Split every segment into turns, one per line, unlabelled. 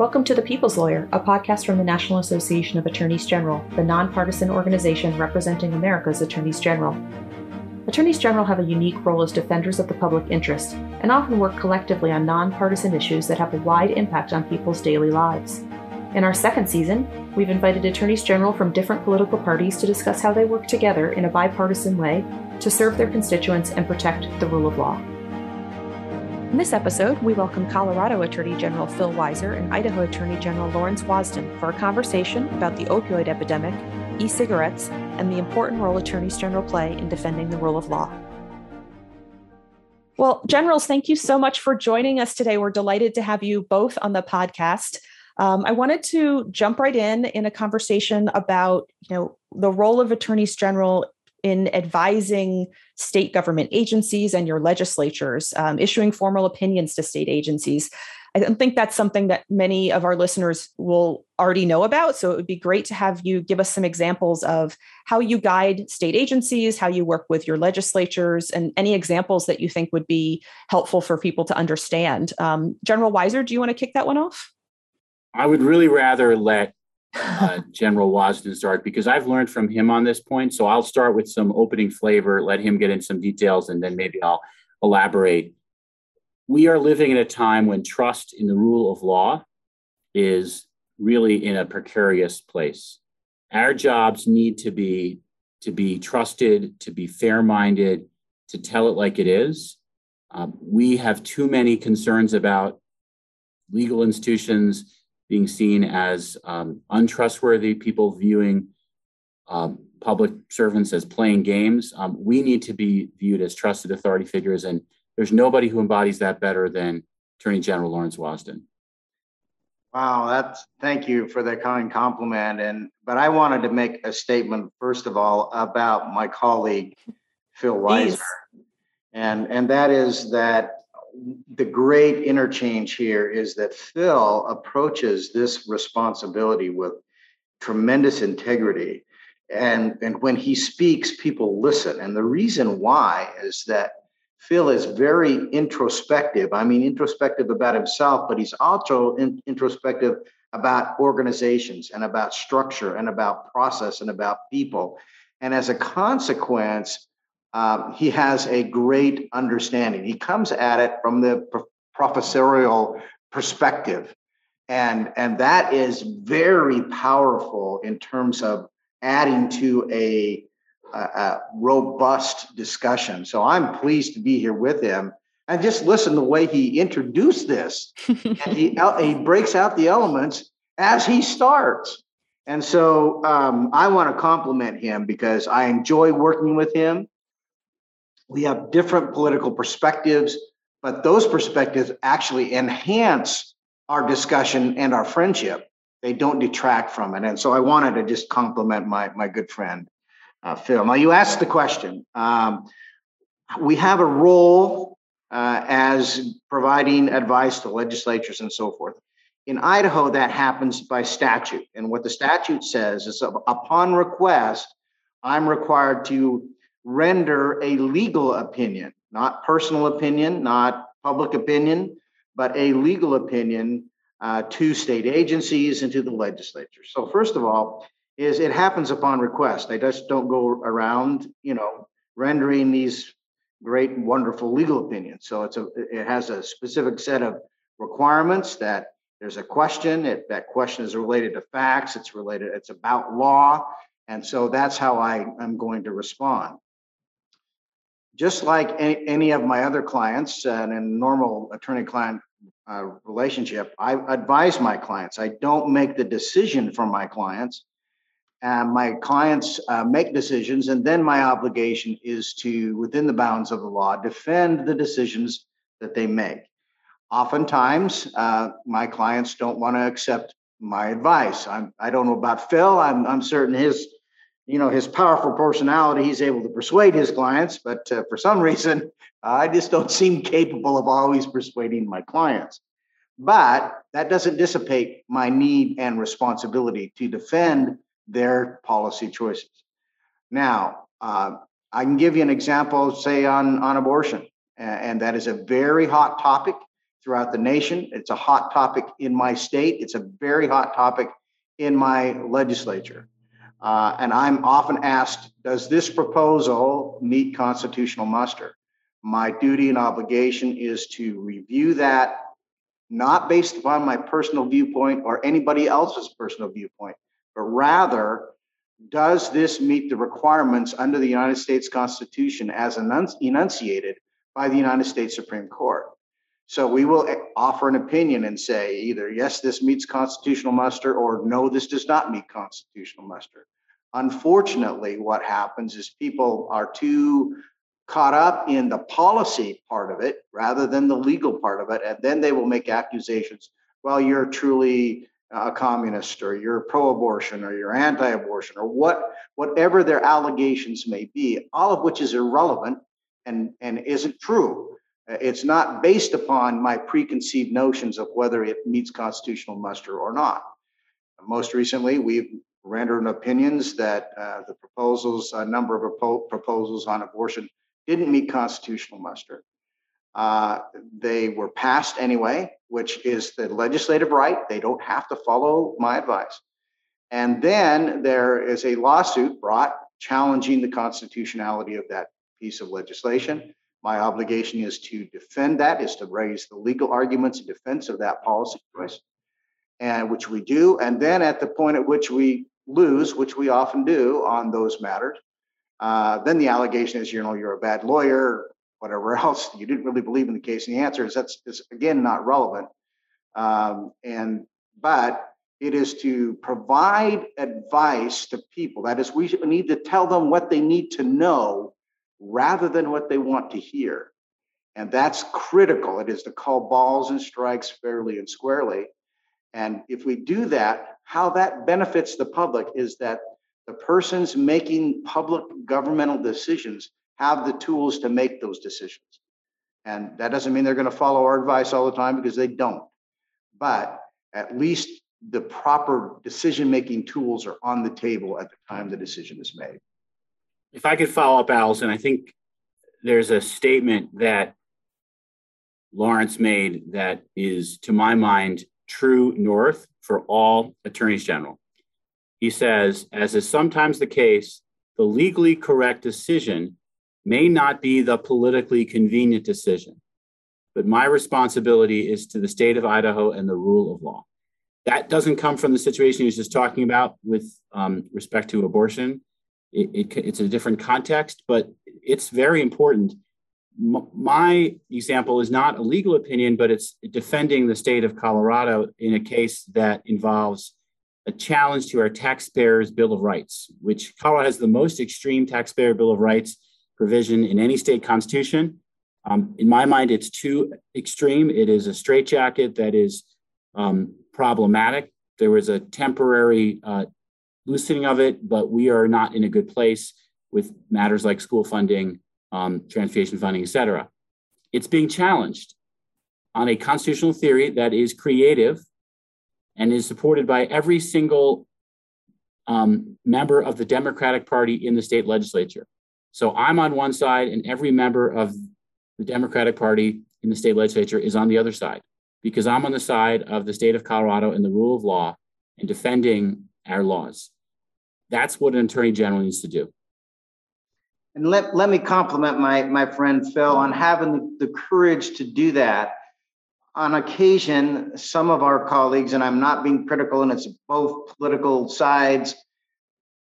Welcome to The People's Lawyer, a podcast from the National Association of Attorneys General, the nonpartisan organization representing America's attorneys general. Attorneys general have a unique role as defenders of the public interest and often work collectively on nonpartisan issues that have a wide impact on people's daily lives. In our second season, we've invited attorneys general from different political parties to discuss how they work together in a bipartisan way to serve their constituents and protect the rule of law. In this episode, we welcome Colorado Attorney General Phil Weiser and Idaho Attorney General Lawrence Wasden for a conversation about the opioid epidemic, e cigarettes, and the important role attorneys general play in defending the rule of law. Well, generals, thank you so much for joining us today. We're delighted to have you both on the podcast. Um, I wanted to jump right in in a conversation about, you know, the role of attorneys general in advising state government agencies and your legislatures, um, issuing formal opinions to state agencies. I don't think that's something that many of our listeners will already know about. So it would be great to have you give us some examples of how you guide state agencies, how you work with your legislatures, and any examples that you think would be helpful for people to understand. Um, General Weiser, do you want to kick that one off?
I would really rather let uh, General Wasden start because I've learned from him on this point. So I'll start with some opening flavor, let him get in some details, and then maybe I'll elaborate. We are living in a time when trust in the rule of law is really in a precarious place. Our jobs need to be to be trusted, to be fair-minded, to tell it like it is. Um, we have too many concerns about legal institutions being seen as um, untrustworthy, people viewing um, public servants as playing games. Um, we need to be viewed as trusted authority figures, and there's nobody who embodies that better than Attorney General Lawrence Wasden.
Wow, that's thank you for that kind compliment. And but I wanted to make a statement first of all about my colleague Phil Weiser, and and that is that the great interchange here is that Phil approaches this responsibility with tremendous integrity. And, and when he speaks, people listen. And the reason why is that Phil is very introspective. I mean, introspective about himself, but he's also in, introspective about organizations and about structure and about process and about people. And as a consequence, um, he has a great understanding. He comes at it from the professorial perspective. And, and that is very powerful in terms of adding to a, a, a robust discussion. So I'm pleased to be here with him and just listen the way he introduced this. and he, he breaks out the elements as he starts. And so um, I want to compliment him because I enjoy working with him. We have different political perspectives, but those perspectives actually enhance our discussion and our friendship. They don't detract from it. And so I wanted to just compliment my, my good friend, uh, Phil. Now, you asked the question. Um, we have a role uh, as providing advice to legislatures and so forth. In Idaho, that happens by statute. And what the statute says is upon request, I'm required to render a legal opinion, not personal opinion, not public opinion, but a legal opinion uh, to state agencies and to the legislature. So first of all, is it happens upon request. They just don't go around, you know, rendering these great, wonderful legal opinions. So it's a it has a specific set of requirements that there's a question. That question is related to facts. It's related. It's about law, and so that's how I am going to respond just like any, any of my other clients and in normal attorney client uh, relationship, I advise my clients. I don't make the decision for my clients. And my clients uh, make decisions, and then my obligation is to, within the bounds of the law, defend the decisions that they make. Oftentimes, uh, my clients don't want to accept my advice. I'm, I don't know about Phil. I'm, I'm certain his you know his powerful personality he's able to persuade his clients but uh, for some reason i just don't seem capable of always persuading my clients but that doesn't dissipate my need and responsibility to defend their policy choices now uh, i can give you an example say on on abortion and that is a very hot topic throughout the nation. It's a hot topic in my state. It's a very hot topic in my legislature. Uh, and I'm often asked, does this proposal meet constitutional muster? My duty and obligation is to review that, not based upon my personal viewpoint or anybody else's personal viewpoint, but rather, does this meet the requirements under the United States Constitution as enunciated by the United States Supreme Court? So we will offer an opinion and say either yes, this meets constitutional muster, or no, this does not meet constitutional muster. Unfortunately, what happens is people are too caught up in the policy part of it rather than the legal part of it. And then they will make accusations well, you're truly a communist or you're pro-abortion or you're anti-abortion or what whatever their allegations may be all of which is irrelevant and and isn't true it's not based upon my preconceived notions of whether it meets constitutional muster or not. Most recently, we've rendered opinions that uh, the proposals, a number of proposals on abortion, didn't meet constitutional muster. Uh, they were passed anyway, which is the legislative right. They don't have to follow my advice. And then there is a lawsuit brought challenging the constitutionality of that piece of legislation. My obligation is to defend that, is to raise the legal arguments in defense of that policy choice, and which we do. And then at the point at which we lose, which we often do on those matters, uh, then the allegation is, you know, you're a bad lawyer, whatever else. You didn't really believe in the case. And the answer is that's is again not relevant. Um, and but it is to provide advice to people. That is, we need to tell them what they need to know rather than what they want to hear. And that's critical. It is to call balls and strikes fairly and squarely. And if we do that, how that benefits the public is that the persons making public governmental decisions have the tools to make those decisions. And that doesn't mean they're going to follow our advice all the time because they don't. But at least the proper decision making tools are on the table at the time the decision is made
if I could follow up, Allison, I think there's a statement that Lawrence made that is, to my mind, true north for all attorneys general. He says, as is sometimes the case, the legally correct decision may not be the politically convenient decision, but my responsibility is to the state of Idaho and the rule of law. That doesn't come from the situation he was just talking about with um, respect to abortion it, it, it's a different context, but it's very important. M- my example is not a legal opinion, but it's defending the state of Colorado in a case that involves a challenge to our taxpayers' Bill of Rights, which Colorado has the most extreme taxpayer Bill of Rights provision in any state constitution. Um, in my mind, it's too extreme. It is a straitjacket that is um, problematic. There was a temporary uh, loosening of it, but we are not in a good place with matters like school funding, um, transportation funding, et cetera. It's being challenged on a constitutional theory that is creative and is supported by every single um, member of the Democratic Party in the state legislature. So I'm on one side, and every member of the Democratic Party in the state legislature is on the other side because I'm on the side of the state of Colorado and the rule of law and defending our laws. That's what an attorney general needs to do.
And let, let me compliment my, my friend Phil on having the, the courage to do that. On occasion, some of our colleagues, and I'm not being critical, and it's both political sides,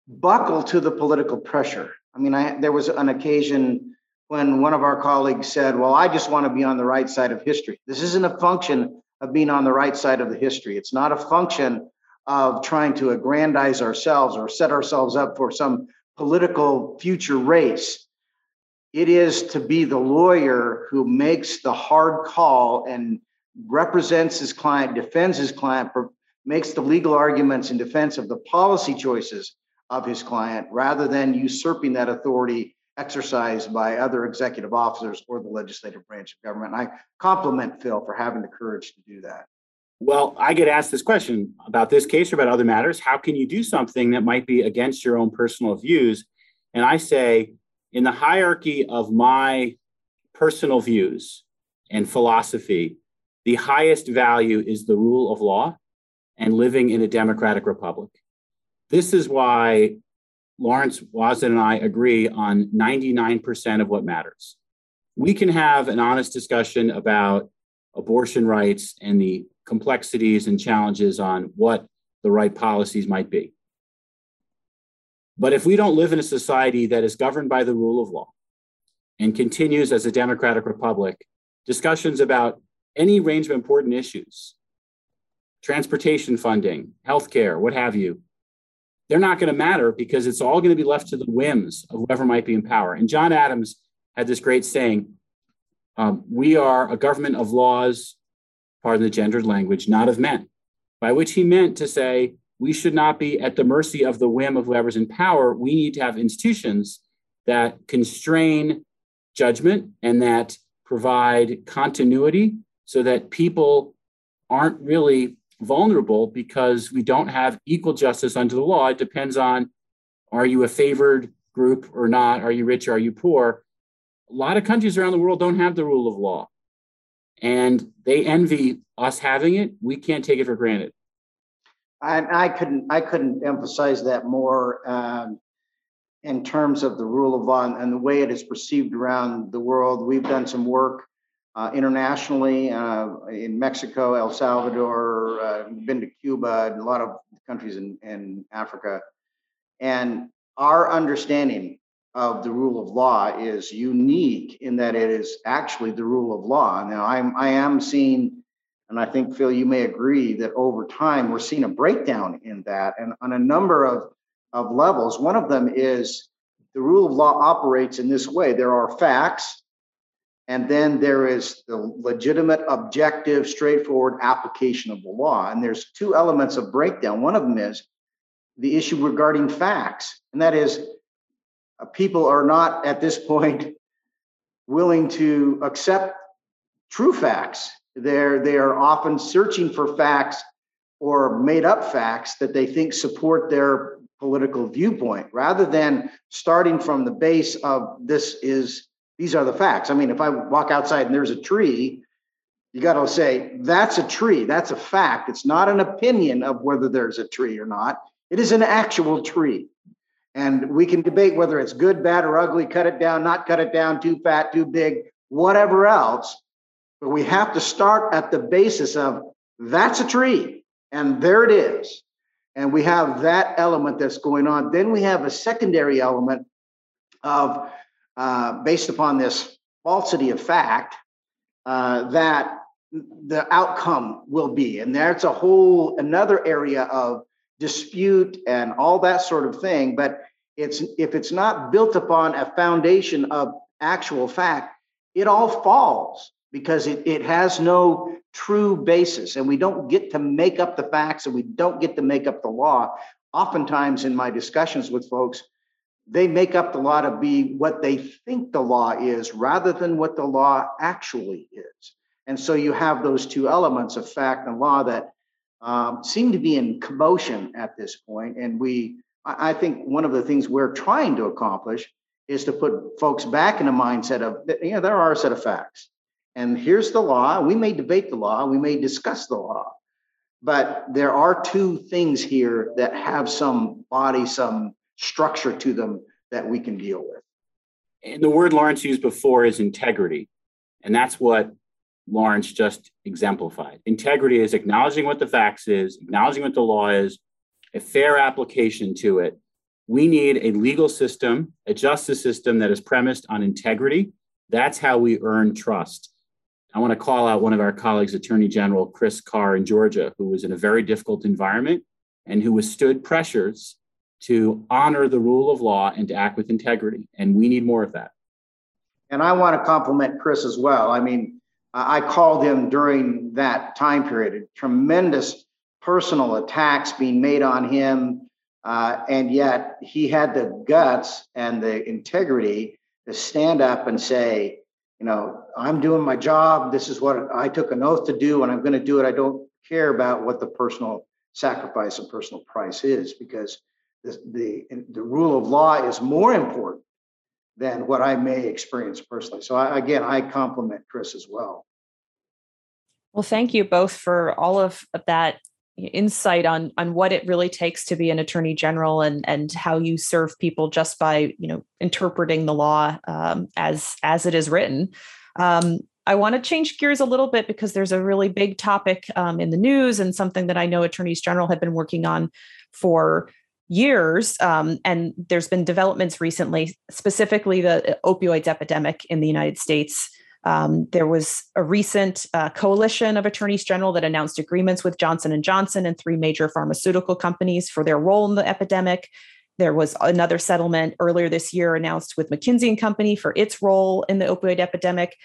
buckle to the political pressure. I mean, I, there was an occasion when one of our colleagues said, Well, I just want to be on the right side of history. This isn't a function of being on the right side of the history. It's not a function of trying to aggrandize ourselves or set ourselves up for some political future race. It is to be the lawyer who makes the hard call and represents his client, defends his client, makes the legal arguments in defense of the policy choices of his client rather than usurping that authority exercised by other executive officers or the legislative branch of government. And I compliment Phil for having the courage to do that.
Well, I get asked this question about this case or about other matters. How can you do something that might be against your own personal views? And I say, in the hierarchy of my personal views and philosophy, the highest value is the rule of law and living in a democratic republic. This is why Lawrence Wasden and I agree on 99% of what matters. We can have an honest discussion about abortion rights and the complexities and challenges on what the right policies might be. But if we don't live in a society that is governed by the rule of law and continues as a democratic republic, discussions about any range of important issues, transportation funding, healthcare, what have you, they're not going to matter because it's all going to be left to the whims of whoever might be in power. And John Adams had this great saying um, We are a government of laws, pardon the gendered language, not of men, by which he meant to say we should not be at the mercy of the whim of whoever's in power. We need to have institutions that constrain judgment and that provide continuity so that people aren't really vulnerable because we don't have equal justice under the law. It depends on are you a favored group or not? Are you rich? Or are you poor? A lot of countries around the world don't have the rule of law. And they envy us having it. We can't take it for granted.
And I couldn't I couldn't emphasize that more um, in terms of the rule of law and the way it is perceived around the world. We've done some work uh, internationally uh, in Mexico, El Salvador, uh, been to Cuba, and a lot of countries in, in Africa. And our understanding of the rule of law is unique in that it is actually the rule of law. Now, I'm, I am seeing, and I think, Phil, you may agree that over time we're seeing a breakdown in that and on a number of, of levels. One of them is the rule of law operates in this way there are facts and then there is the legitimate, objective, straightforward application of the law. And there's two elements of breakdown. One of them is the issue regarding facts, and that is Uh, people are not at this point willing to accept true facts. They're they are often searching for facts or made up facts that they think support their political viewpoint rather than starting from the base of this is these are the facts. I mean, if I walk outside and there's a tree, you got to say, that's a tree. That's a fact. It's not an opinion of whether there's a tree or not. It is an actual tree. And we can debate whether it's good, bad, or ugly, cut it down, not cut it down, too fat, too big, whatever else. But we have to start at the basis of that's a tree, and there it is. And we have that element that's going on. Then we have a secondary element of uh, based upon this falsity of fact uh, that the outcome will be. And that's a whole another area of dispute and all that sort of thing. But it's if it's not built upon a foundation of actual fact, it all falls because it, it has no true basis. And we don't get to make up the facts and we don't get to make up the law. Oftentimes in my discussions with folks, they make up the law to be what they think the law is rather than what the law actually is. And so you have those two elements of fact and law that um, seem to be in commotion at this point. And we, I think one of the things we're trying to accomplish is to put folks back in a mindset of, you know, there are a set of facts. And here's the law. We may debate the law, we may discuss the law, but there are two things here that have some body, some structure to them that we can deal with.
And the word Lawrence used before is integrity. And that's what Lawrence just exemplified. Integrity is acknowledging what the facts is, acknowledging what the law is, a fair application to it. We need a legal system, a justice system that is premised on integrity. That's how we earn trust. I want to call out one of our colleagues, Attorney General Chris Carr in Georgia, who was in a very difficult environment and who withstood pressures to honor the rule of law and to act with integrity. And we need more of that.
And I want to compliment Chris as well. I mean, I called him during that time period, tremendous personal attacks being made on him. Uh, and yet he had the guts and the integrity to stand up and say, you know, I'm doing my job. This is what I took an oath to do, and I'm going to do it. I don't care about what the personal sacrifice and personal price is because the, the, the rule of law is more important than what I may experience personally. So I, again, I compliment Chris as well.
Well, thank you both for all of that insight on on what it really takes to be an attorney general and and how you serve people just by you know interpreting the law um, as as it is written. Um, I want to change gears a little bit because there's a really big topic um, in the news and something that I know attorneys general have been working on for years. Um, and there's been developments recently, specifically the opioids epidemic in the United States. Um, there was a recent uh, coalition of attorneys general that announced agreements with Johnson and Johnson and three major pharmaceutical companies for their role in the epidemic. There was another settlement earlier this year announced with McKinsey and Company for its role in the opioid epidemic.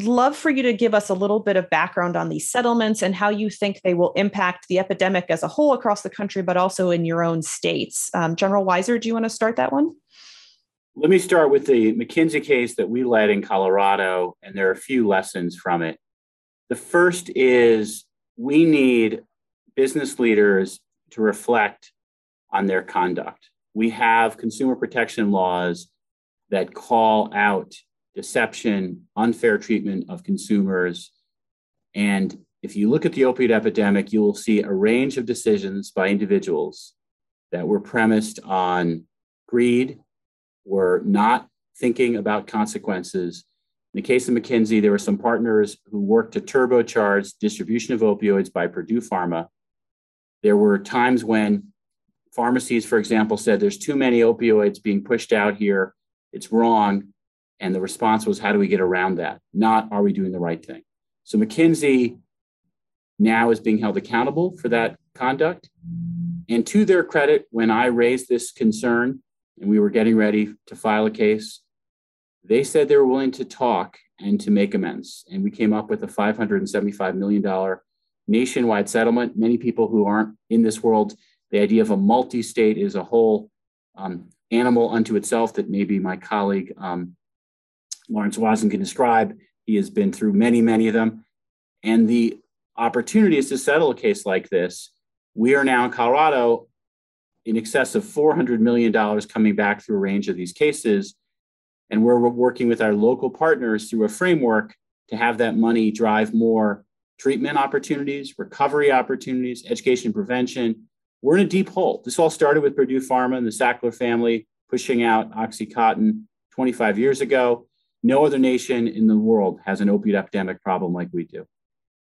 Love for you to give us a little bit of background on these settlements and how you think they will impact the epidemic as a whole across the country, but also in your own states. Um, General Weiser, do you want to start that one?
Let me start with the McKinsey case that we led in Colorado, and there are a few lessons from it. The first is we need business leaders to reflect on their conduct. We have consumer protection laws that call out deception, unfair treatment of consumers. And if you look at the opioid epidemic, you will see a range of decisions by individuals that were premised on greed, were not thinking about consequences. In the case of McKinsey, there were some partners who worked to turbocharge distribution of opioids by Purdue Pharma. There were times when pharmacies, for example, said there's too many opioids being pushed out here. It's wrong. And the response was, how do we get around that? Not, are we doing the right thing? So McKinsey now is being held accountable for that conduct. And to their credit, when I raised this concern, and we were getting ready to file a case, they said they were willing to talk and to make amends. And we came up with a $575 million nationwide settlement. Many people who aren't in this world, the idea of a multi state is a whole um, animal unto itself that maybe my colleague um, Lawrence Wasden can describe. He has been through many, many of them. And the opportunity is to settle a case like this. We are now in Colorado in excess of $400 million coming back through a range of these cases. And we're working with our local partners through a framework to have that money drive more treatment opportunities, recovery opportunities, education prevention. We're in a deep hole. This all started with Purdue Pharma and the Sackler family pushing out Oxycontin 25 years ago. No other nation in the world has an opioid epidemic problem like we do.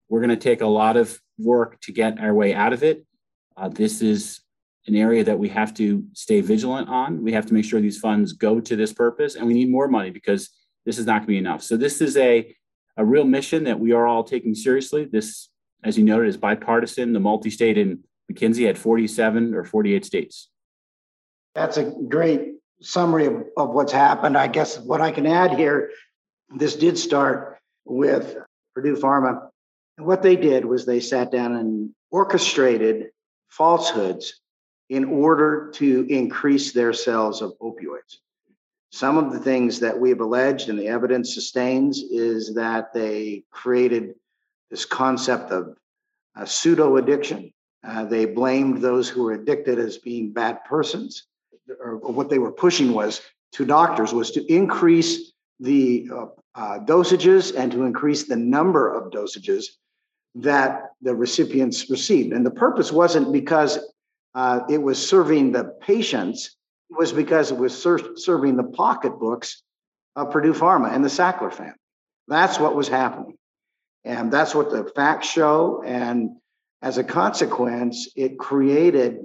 We're going to take a lot of work to get our way out of it. Uh, this is an area that we have to stay vigilant on. We have to make sure these funds go to this purpose, and we need more money because this is not going to be enough. So this is a a real mission that we are all taking seriously. This, as you noted, is bipartisan. The multi-state in McKinsey had 47 or 48 states.
That's a great summary of, of what's happened. I guess what I can add here, this did start with Purdue Pharma. And what they did was they sat down and orchestrated falsehoods in order to increase their sales of opioids. Some of the things that we have alleged and the evidence sustains is that they created this concept of pseudo addiction. Uh, they blamed those who were addicted as being bad persons. Or, what they were pushing was to doctors was to increase the uh, uh, dosages and to increase the number of dosages that the recipients received. And the purpose wasn't because uh, it was serving the patients was because it was ser- serving the pocketbooks of Purdue Pharma and the Sackler family. That's what was happening. And that's what the facts show. And as a consequence, it created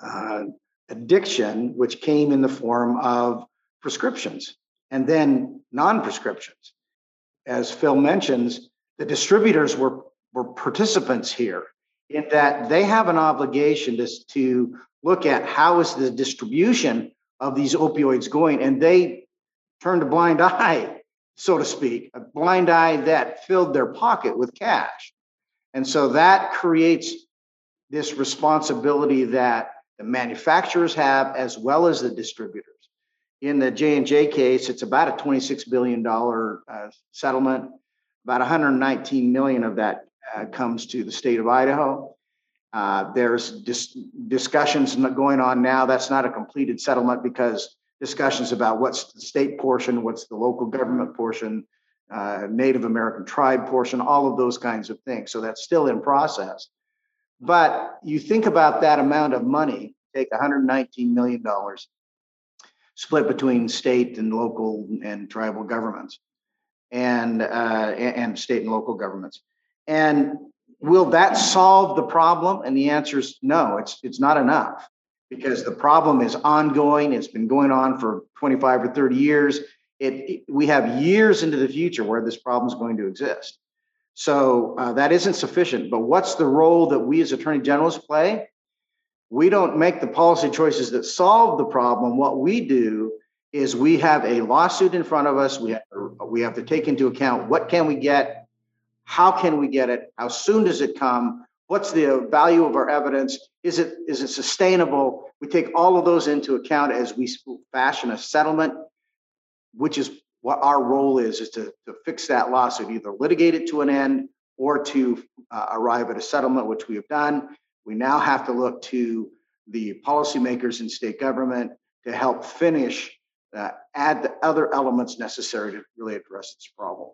uh, addiction, which came in the form of prescriptions and then non prescriptions. As Phil mentions, the distributors were, were participants here in that they have an obligation to, to look at how is the distribution of these opioids going and they turned a blind eye so to speak a blind eye that filled their pocket with cash and so that creates this responsibility that the manufacturers have as well as the distributors in the j&j case it's about a $26 billion uh, settlement about 119 million of that uh, comes to the state of Idaho. Uh, there's dis- discussions going on now. That's not a completed settlement because discussions about what's the state portion, what's the local government portion, uh, Native American tribe portion, all of those kinds of things. So that's still in process. But you think about that amount of money, take $119 million, split between state and local and tribal governments, and uh, and state and local governments. And will that solve the problem? And the answer is no. It's it's not enough because the problem is ongoing. It's been going on for 25 or 30 years. It, it we have years into the future where this problem is going to exist. So uh, that isn't sufficient. But what's the role that we as attorney generals play? We don't make the policy choices that solve the problem. What we do is we have a lawsuit in front of us. We have, we have to take into account what can we get, how can we get it, how soon does it come, what's the value of our evidence, is it is it sustainable? We take all of those into account as we fashion a settlement, which is what our role is, is to, to fix that lawsuit, either litigate it to an end or to uh, arrive at a settlement, which we have done. We now have to look to the policymakers in state government to help finish, uh, add the other elements necessary to really address this problem.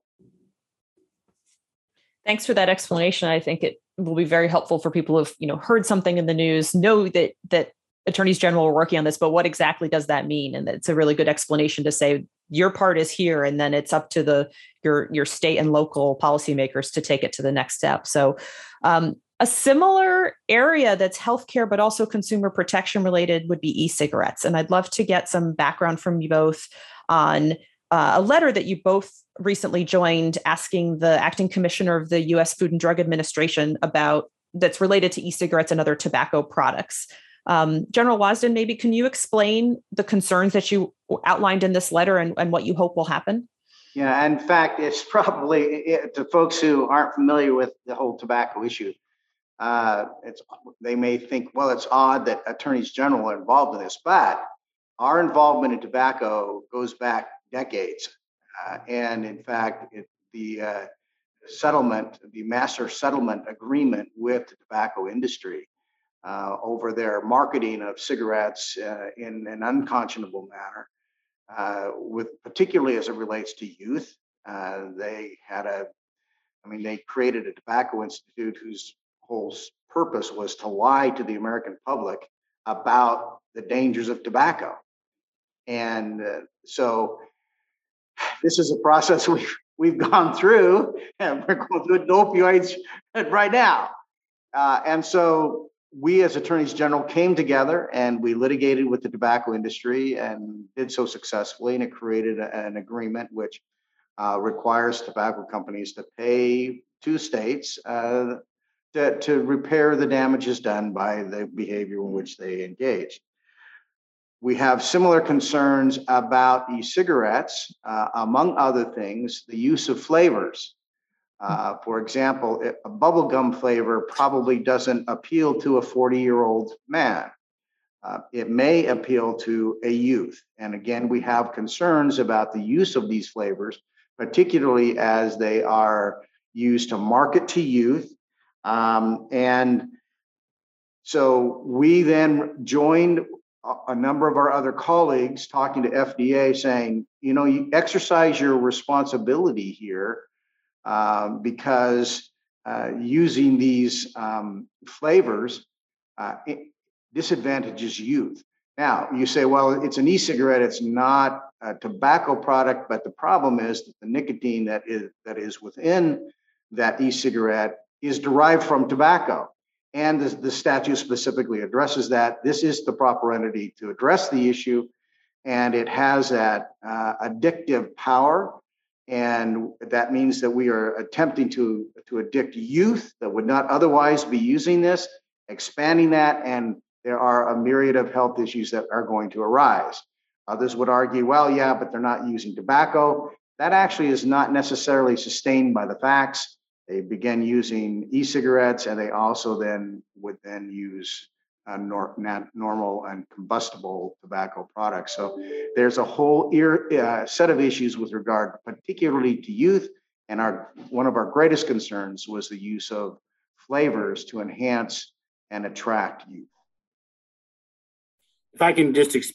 Thanks for that explanation. I think it will be very helpful for people who've you know heard something in the news, know that that attorneys general are working on this, but what exactly does that mean? And it's a really good explanation to say your part is here, and then it's up to the your your state and local policymakers to take it to the next step. So. Um, a similar area that's healthcare, but also consumer protection related would be e cigarettes. And I'd love to get some background from you both on uh, a letter that you both recently joined asking the acting commissioner of the US Food and Drug Administration about that's related to e-cigarettes and other tobacco products. Um, General Wasden, maybe can you explain the concerns that you outlined in this letter and, and what you hope will happen?
Yeah, in fact, it's probably it, to folks who aren't familiar with the whole tobacco issue. Uh, it's they may think, well, it's odd that attorneys general are involved in this, but our involvement in tobacco goes back decades. Uh, and in fact, it, the uh, settlement, the master settlement agreement with the tobacco industry uh, over their marketing of cigarettes uh, in an unconscionable manner, uh, with particularly as it relates to youth. Uh, they had a, I mean, they created a tobacco institute whose whole purpose was to lie to the American public about the dangers of tobacco. And so this is a process we've we've gone through, and we're going through opioids right now. Uh, and so we, as attorneys general, came together and we litigated with the tobacco industry and did so successfully. And it created an agreement which uh, requires tobacco companies to pay two states uh, to, to repair the damages done by the behavior in which they engaged. We have similar concerns about e-cigarettes, uh, among other things, the use of flavors. Uh, for example, a bubblegum flavor probably doesn't appeal to a 40 year old man. Uh, it may appeal to a youth. And again, we have concerns about the use of these flavors, particularly as they are used to market to youth. Um, and so we then joined a number of our other colleagues talking to FDA saying, you know, you exercise your responsibility here um, because uh, using these um, flavors uh, disadvantages youth. Now, you say, well, it's an e cigarette, it's not a tobacco product, but the problem is that the nicotine that is, that is within that e cigarette is derived from tobacco and the, the statute specifically addresses that. This is the proper entity to address the issue, and it has that uh, addictive power. And that means that we are attempting to, to addict youth that would not otherwise be using this, expanding that, and there are a myriad of health issues that are going to arise. Others would argue, well, yeah, but they're not using tobacco. That actually is not necessarily sustained by the facts. They begin using e-cigarettes, and they also then would then use uh, nor, normal and combustible tobacco products. So there's a whole ear, uh, set of issues with regard, particularly to youth. And our one of our greatest concerns was the use of flavors to enhance and attract youth.
If I can just ex-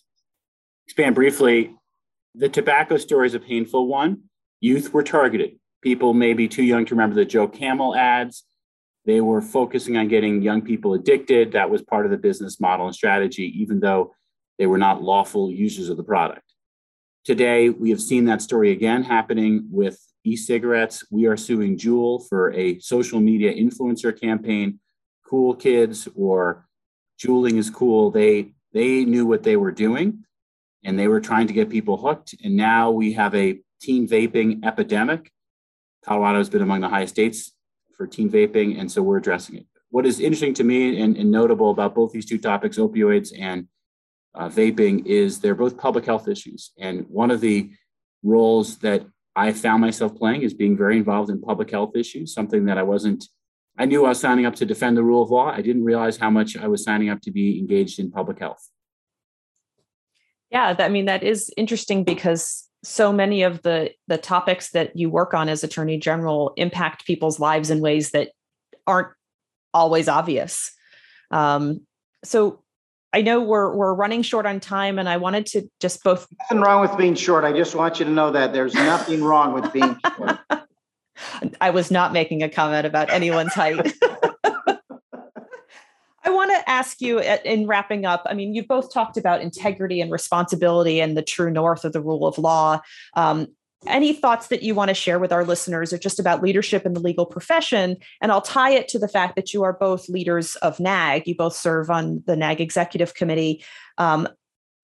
expand briefly, the tobacco story is a painful one youth were targeted. People may be too young to remember the Joe Camel ads. They were focusing on getting young people addicted. That was part of the business model and strategy, even though they were not lawful users of the product. Today, we have seen that story again happening with e cigarettes. We are suing Juul for a social media influencer campaign. Cool kids or Juuling is cool. They, they knew what they were doing and they were trying to get people hooked. And now we have a teen vaping epidemic. Colorado has been among the highest states for teen vaping, and so we're addressing it. What is interesting to me and, and notable about both these two topics, opioids and uh, vaping, is they're both public health issues. And one of the roles that I found myself playing is being very involved in public health issues, something that I wasn't. I knew I was signing up to defend the rule of law. I didn't realize how much I was signing up to be engaged in public health.
Yeah, I mean that is interesting because so many of the the topics that you work on as attorney general impact people's lives in ways that aren't always obvious. Um, so I know we're we're running short on time, and I wanted to just both.
Nothing wrong with being short. I just want you to know that there's nothing wrong with being short.
I was not making a comment about anyone's height. I want to ask you in wrapping up. I mean, you've both talked about integrity and responsibility and the true north of the rule of law. Um, any thoughts that you want to share with our listeners or just about leadership in the legal profession? And I'll tie it to the fact that you are both leaders of NAAG. You both serve on the NAAG executive committee. Um,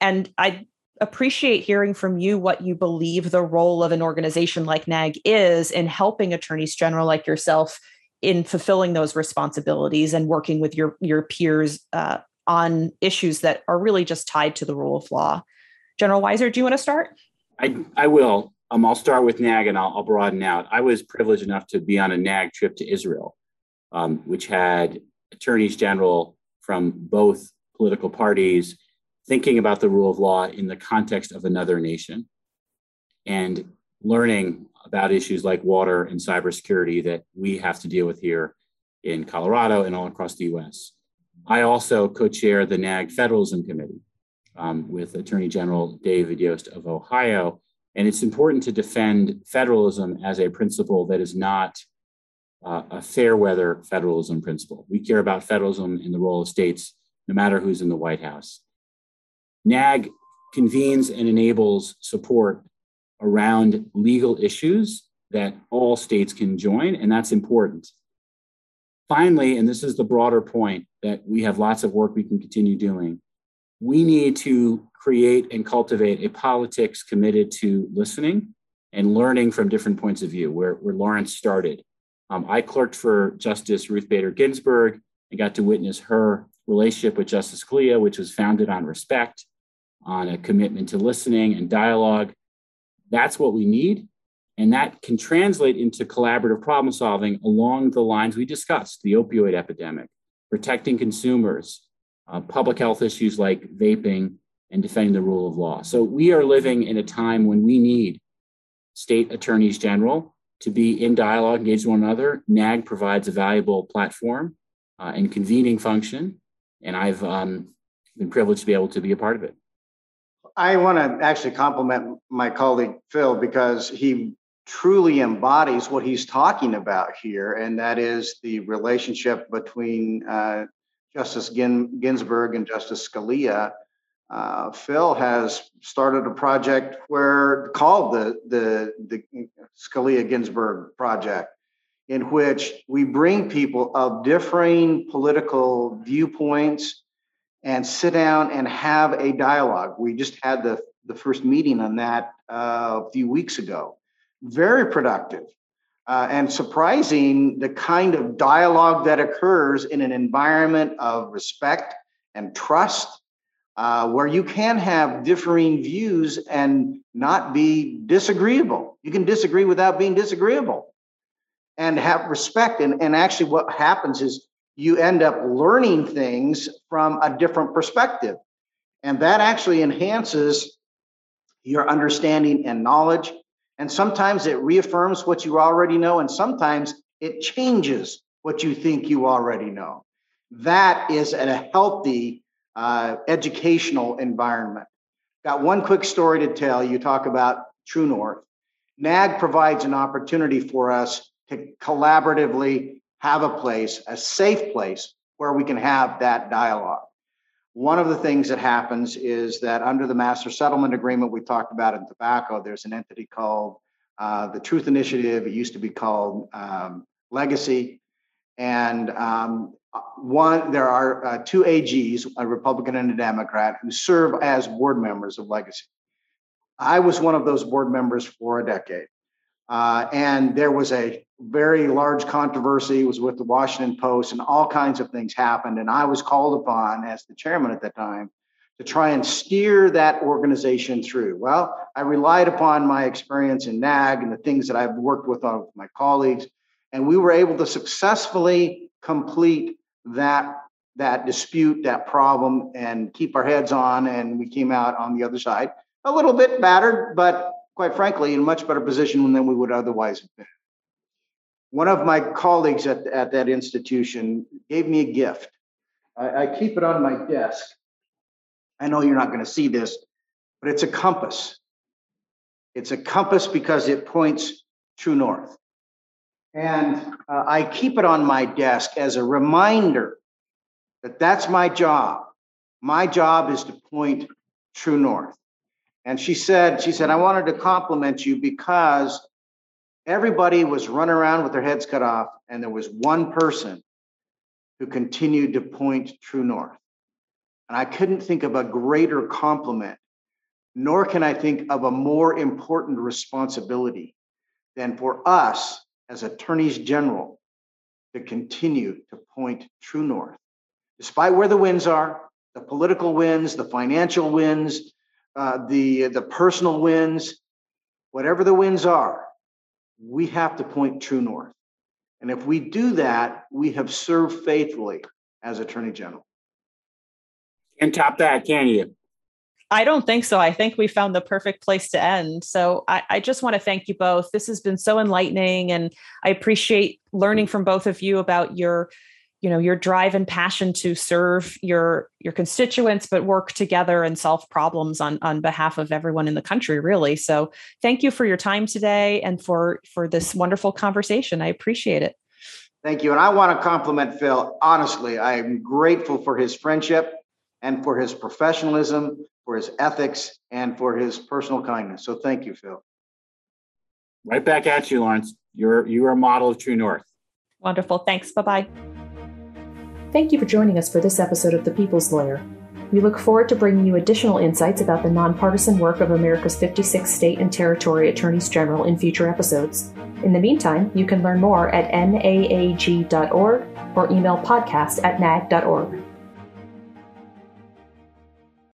and I appreciate hearing from you what you believe the role of an organization like NAAG is in helping attorneys general like yourself in fulfilling those responsibilities and working with your your peers uh, on issues that are really just tied to the rule of law. General Weiser, do you want to start?
I, I will. Um, I'll start with NAAG and I'll, I'll, broaden out. I was privileged enough to be on a NAAG trip to Israel, um, which had attorneys general from both political parties thinking about the rule of law in the context of another nation and learning about issues like water and cybersecurity that we have to deal with here in Colorado and all across the US. I also co chair the NAAG Federalism Committee um, with Attorney General David Yost of Ohio. And it's important to defend federalism as a principle that is not uh, a fair weather federalism principle. We care about federalism in the role of states, no matter who's in the White House. NAAG convenes and enables support around legal issues that all states can join, and that's important. Finally, and this is the broader point that we have lots of work we can continue doing, we need to create and cultivate a politics committed to listening and learning from different points of view, where, where Lawrence started. Um, I clerked for Justice Ruth Bader Ginsburg and got to witness her relationship with Justice Scalia, which was founded on respect, on a commitment to listening and dialogue. That's what we need. And that can translate into collaborative problem solving along the lines we discussed the opioid epidemic, protecting consumers, uh, public health issues like vaping, and defending the rule of law. So we are living in a time when we need state attorneys general to be in dialogue, engage with one another. NAAG provides a valuable platform uh, and convening function. And I've um, been privileged to be able to be a part of it.
I want to actually compliment my colleague Phil because he truly embodies what he's talking about here, and that is the relationship between uh, Justice Gin- Ginsburg and Justice Scalia. Uh, Phil has started a project where called the the the Scalia Ginsburg project, in which we bring people of differing political viewpoints and sit down and have a dialogue. We just had the, the first meeting on that uh, a few weeks ago. Very productive uh, and surprising the kind of dialogue that occurs in an environment of respect and trust, uh, where you can have differing views and not be disagreeable. You can disagree without being disagreeable and have respect. And, and actually, what happens is you end up learning things from a different perspective. And that actually enhances your understanding and knowledge. And sometimes it reaffirms what you already know, and sometimes it changes what you think you already know. That is a healthy uh, educational environment. Got one quick story to tell. You talk about True North. NAAG provides an opportunity for us to collaboratively have a place, a safe place where we can have that dialogue. One of the things that happens is that under the master settlement agreement we talked about in tobacco, there's an entity called uh, the Truth Initiative. It used to be called um, Legacy. And um, one, there are uh, two AGs, a Republican and a Democrat, who serve as board members of Legacy. I was one of those board members for a decade. Uh, and there was a very large controversy was with the Washington Post and all kinds of things happened. And I was called upon as the chairman at that time to try and steer that organization through. Well, I relied upon my experience in NAAG and the things that I've worked with on my colleagues, and we were able to successfully complete that that dispute, that problem, and keep our heads on. And we came out on the other side a little bit battered, but quite frankly, in a much better position than we would otherwise have been. One of my colleagues at, at that institution gave me a gift. I, I keep it on my desk. I know you're not going to see this, but it's a compass. It's a compass because it points true north. And uh, I keep it on my desk as a reminder that that's my job. My job is to point true north. And she said, she said, I wanted to compliment you because everybody was running around with their heads cut off, and there was one person who continued to point true north. And I couldn't think of a greater compliment, nor can I think of a more important responsibility than for us as attorneys general to continue to point true north, despite where the winds are the political winds, the financial winds, uh, the the personal winds, whatever the winds are, we have to point true north. And if we do that, we have served faithfully as Attorney General.
And top that, can you?
I don't think so. I think we found the perfect place to end. So I, I, just want to thank you both. This has been so enlightening, and I appreciate learning from both of you about your you know your drive and passion to serve your your constituents but work together and solve problems on on behalf of everyone in the country really. So thank you for your time today and for for this wonderful conversation. I appreciate it.
Thank you. And i want to compliment phil. Honestly i'm grateful for his friendship and for his professionalism for his ethics and for his personal kindness. So thank you phil.
Right back at you lawrence. You're you are a model of true north.
Wonderful. Thanks. Bye-bye Thank you for joining us for this episode of The People's Lawyer. We look forward to bringing you additional insights about the nonpartisan work of America's 56 state and territory attorneys general in future episodes. In the meantime, you can learn more at naag.org or email podcast at naag.org.